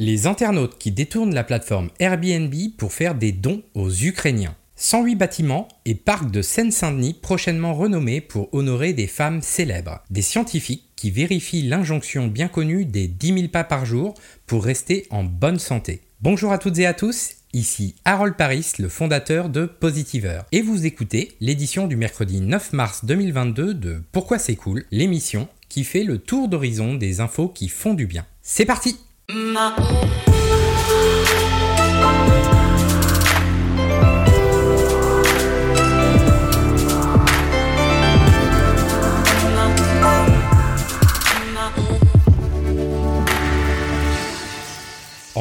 Les internautes qui détournent la plateforme Airbnb pour faire des dons aux Ukrainiens. 108 bâtiments et parcs de Seine-Saint-Denis prochainement renommés pour honorer des femmes célèbres. Des scientifiques qui vérifient l'injonction bien connue des 10 000 pas par jour pour rester en bonne santé. Bonjour à toutes et à tous, ici Harold Paris, le fondateur de Positiver. Et vous écoutez l'édition du mercredi 9 mars 2022 de Pourquoi c'est cool, l'émission qui fait le tour d'horizon des infos qui font du bien. C'est parti En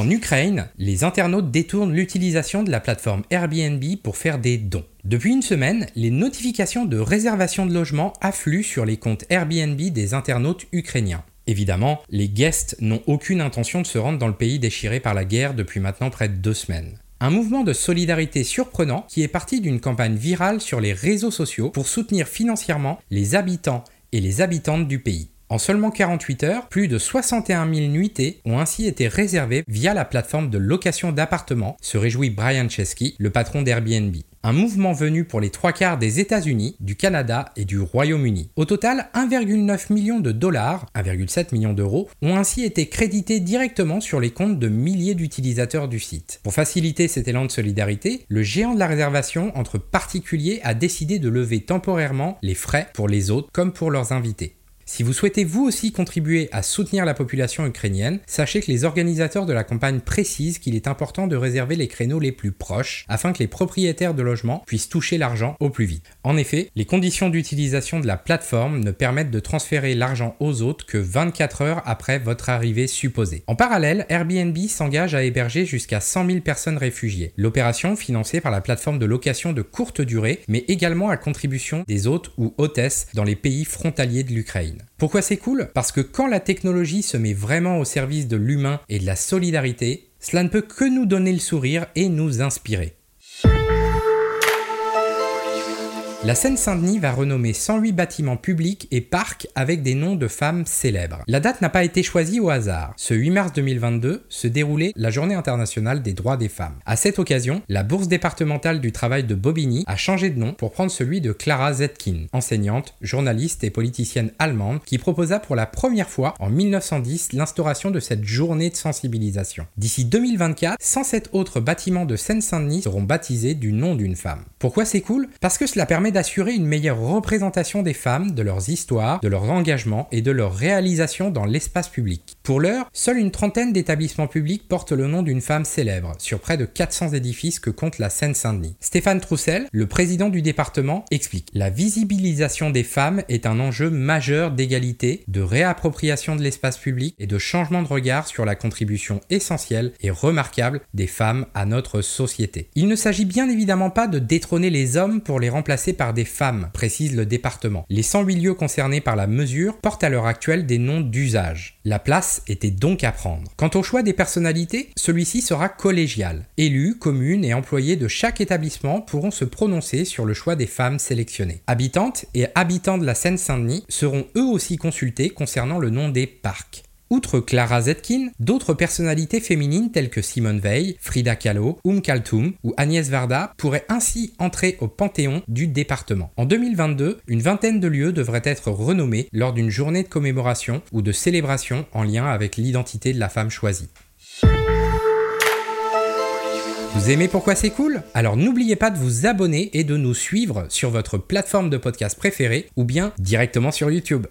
Ukraine, les internautes détournent l'utilisation de la plateforme Airbnb pour faire des dons. Depuis une semaine, les notifications de réservation de logement affluent sur les comptes Airbnb des internautes ukrainiens. Évidemment, les guests n'ont aucune intention de se rendre dans le pays déchiré par la guerre depuis maintenant près de deux semaines. Un mouvement de solidarité surprenant qui est parti d'une campagne virale sur les réseaux sociaux pour soutenir financièrement les habitants et les habitantes du pays. En seulement 48 heures, plus de 61 000 nuitées ont ainsi été réservées via la plateforme de location d'appartements, se réjouit Brian Chesky, le patron d'Airbnb. Un mouvement venu pour les trois quarts des États-Unis, du Canada et du Royaume-Uni. Au total, 1,9 million de dollars, 1,7 million d'euros, ont ainsi été crédités directement sur les comptes de milliers d'utilisateurs du site. Pour faciliter cet élan de solidarité, le géant de la réservation entre particuliers a décidé de lever temporairement les frais pour les autres comme pour leurs invités. Si vous souhaitez vous aussi contribuer à soutenir la population ukrainienne, sachez que les organisateurs de la campagne précisent qu'il est important de réserver les créneaux les plus proches afin que les propriétaires de logements puissent toucher l'argent au plus vite. En effet, les conditions d'utilisation de la plateforme ne permettent de transférer l'argent aux autres que 24 heures après votre arrivée supposée. En parallèle, Airbnb s'engage à héberger jusqu'à 100 000 personnes réfugiées. L'opération, financée par la plateforme de location de courte durée, mais également à contribution des hôtes ou hôtesses dans les pays frontaliers de l'Ukraine. Pourquoi c'est cool? Parce que quand la technologie se met vraiment au service de l'humain et de la solidarité, cela ne peut que nous donner le sourire et nous inspirer. La Seine-Saint-Denis va renommer 108 bâtiments publics et parcs avec des noms de femmes célèbres. La date n'a pas été choisie au hasard. Ce 8 mars 2022 se déroulait la Journée internationale des droits des femmes. À cette occasion, la Bourse départementale du travail de Bobigny a changé de nom pour prendre celui de Clara Zetkin, enseignante, journaliste et politicienne allemande qui proposa pour la première fois en 1910 l'instauration de cette journée de sensibilisation. D'ici 2024, 107 autres bâtiments de Seine-Saint-Denis seront baptisés du nom d'une femme. Pourquoi c'est cool? Parce que cela permet d'assurer une meilleure représentation des femmes, de leurs histoires, de leurs engagements et de leurs réalisations dans l'espace public. Pour l'heure, seule une trentaine d'établissements publics portent le nom d'une femme célèbre, sur près de 400 édifices que compte la Seine-Saint-Denis. Stéphane Troussel, le président du département, explique La visibilisation des femmes est un enjeu majeur d'égalité, de réappropriation de l'espace public et de changement de regard sur la contribution essentielle et remarquable des femmes à notre société. Il ne s'agit bien évidemment pas de détrôner les hommes pour les remplacer par des femmes, précise le département. Les 108 lieux concernés par la mesure portent à l'heure actuelle des noms d'usage. La place était donc à prendre. Quant au choix des personnalités, celui-ci sera collégial. Élus, communes et employés de chaque établissement pourront se prononcer sur le choix des femmes sélectionnées. Habitantes et habitants de la Seine-Saint-Denis seront eux aussi consultés concernant le nom des parcs. Outre Clara Zetkin, d'autres personnalités féminines telles que Simone Veil, Frida Kahlo, Um Kaltoum ou Agnès Varda pourraient ainsi entrer au panthéon du département. En 2022, une vingtaine de lieux devraient être renommés lors d'une journée de commémoration ou de célébration en lien avec l'identité de la femme choisie. Vous aimez pourquoi c'est cool? Alors n'oubliez pas de vous abonner et de nous suivre sur votre plateforme de podcast préférée ou bien directement sur YouTube.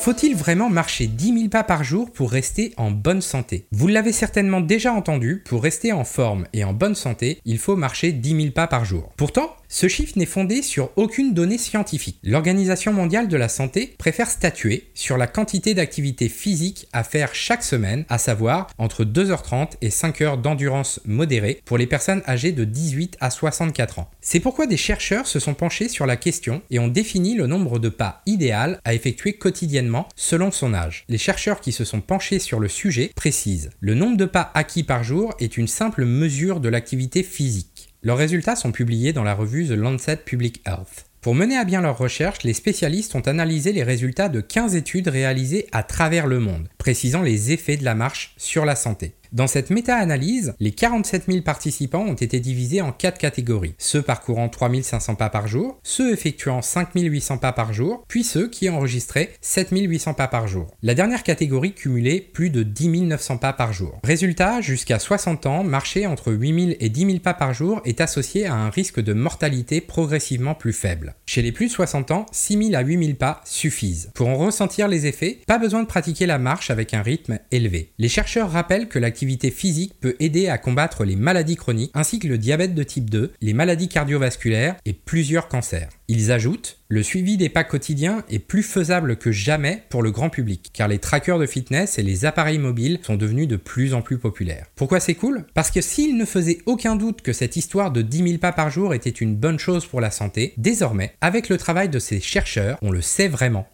Faut-il vraiment marcher 10 000 pas par jour pour rester en bonne santé? Vous l'avez certainement déjà entendu, pour rester en forme et en bonne santé, il faut marcher 10 000 pas par jour. Pourtant, Ce chiffre n'est fondé sur aucune donnée scientifique. L'Organisation mondiale de la santé préfère statuer sur la quantité d'activité physique à faire chaque semaine, à savoir entre 2h30 et 5 heures d'endurance modérée pour les personnes âgées de 18 à 64 ans. C'est pourquoi des chercheurs se sont penchés sur la question et ont défini le nombre de pas idéal à effectuer quotidiennement selon son âge. Les chercheurs qui se sont penchés sur le sujet précisent le nombre de pas acquis par jour est une simple mesure de l'activité physique. Leurs résultats sont publiés dans la revue The Lancet Public Health. Pour mener à bien leurs recherches, les spécialistes ont analysé les résultats de 15 études réalisées à travers le monde, précisant les effets de la marche sur la santé. Dans cette méta-analyse, les 47 000 participants ont été divisés en quatre catégories. Ceux parcourant 3500 pas par jour, ceux effectuant 5800 pas par jour, puis ceux qui enregistraient 7800 pas par jour. La dernière catégorie cumulait plus de 10 900 pas par jour. Résultat, jusqu'à 60 ans, marcher entre 8000 et 10 000 pas par jour est associé à un risque de mortalité progressivement plus faible. Chez les plus de 60 ans, 6000 à 8000 pas suffisent. Pour en ressentir les effets, pas besoin de pratiquer la marche avec un rythme élevé. Les chercheurs rappellent que l'activité physique peut aider à combattre les maladies chroniques ainsi que le diabète de type 2, les maladies cardiovasculaires et plusieurs cancers. Ils ajoutent le suivi des pas quotidiens est plus faisable que jamais pour le grand public, car les trackers de fitness et les appareils mobiles sont devenus de plus en plus populaires. Pourquoi c'est cool? Parce que s'il ne faisait aucun doute que cette histoire de 10 000 pas par jour était une bonne chose pour la santé, désormais, avec le travail de ces chercheurs, on le sait vraiment.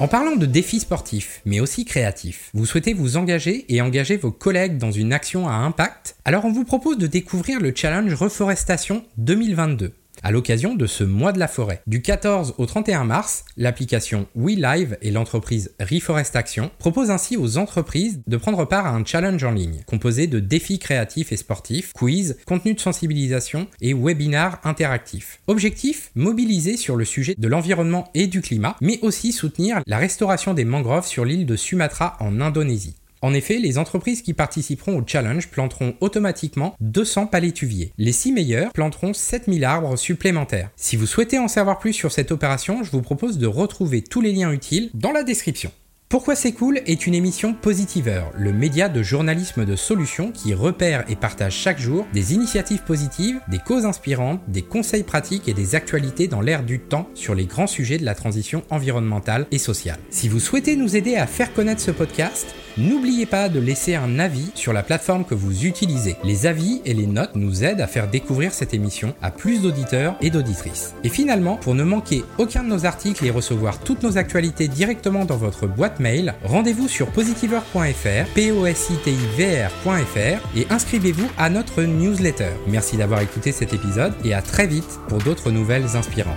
En parlant de défis sportifs, mais aussi créatifs, vous souhaitez vous engager et engager vos collègues dans une action à impact? Alors on vous propose de découvrir le challenge Reforestation 2022 à l'occasion de ce mois de la forêt. Du 14 au 31 mars, l'application WeLive et l'entreprise Reforest Action proposent ainsi aux entreprises de prendre part à un challenge en ligne, composé de défis créatifs et sportifs, quiz, contenus de sensibilisation et webinars interactifs. Objectif mobiliser sur le sujet de l'environnement et du climat, mais aussi soutenir la restauration des mangroves sur l'île de Sumatra en Indonésie. En effet, les entreprises qui participeront au challenge planteront automatiquement 200 palétuviers. Les 6 meilleurs planteront 7000 arbres supplémentaires. Si vous souhaitez en savoir plus sur cette opération, je vous propose de retrouver tous les liens utiles dans la description. Pourquoi c'est cool est une émission Positiveur, le média de journalisme de solutions qui repère et partage chaque jour des initiatives positives, des causes inspirantes, des conseils pratiques et des actualités dans l'ère du temps sur les grands sujets de la transition environnementale et sociale. Si vous souhaitez nous aider à faire connaître ce podcast, N'oubliez pas de laisser un avis sur la plateforme que vous utilisez. Les avis et les notes nous aident à faire découvrir cette émission à plus d'auditeurs et d'auditrices. Et finalement, pour ne manquer aucun de nos articles et recevoir toutes nos actualités directement dans votre boîte mail, rendez-vous sur positiveur.fr, p o s i t i v r.fr et inscrivez-vous à notre newsletter. Merci d'avoir écouté cet épisode et à très vite pour d'autres nouvelles inspirantes.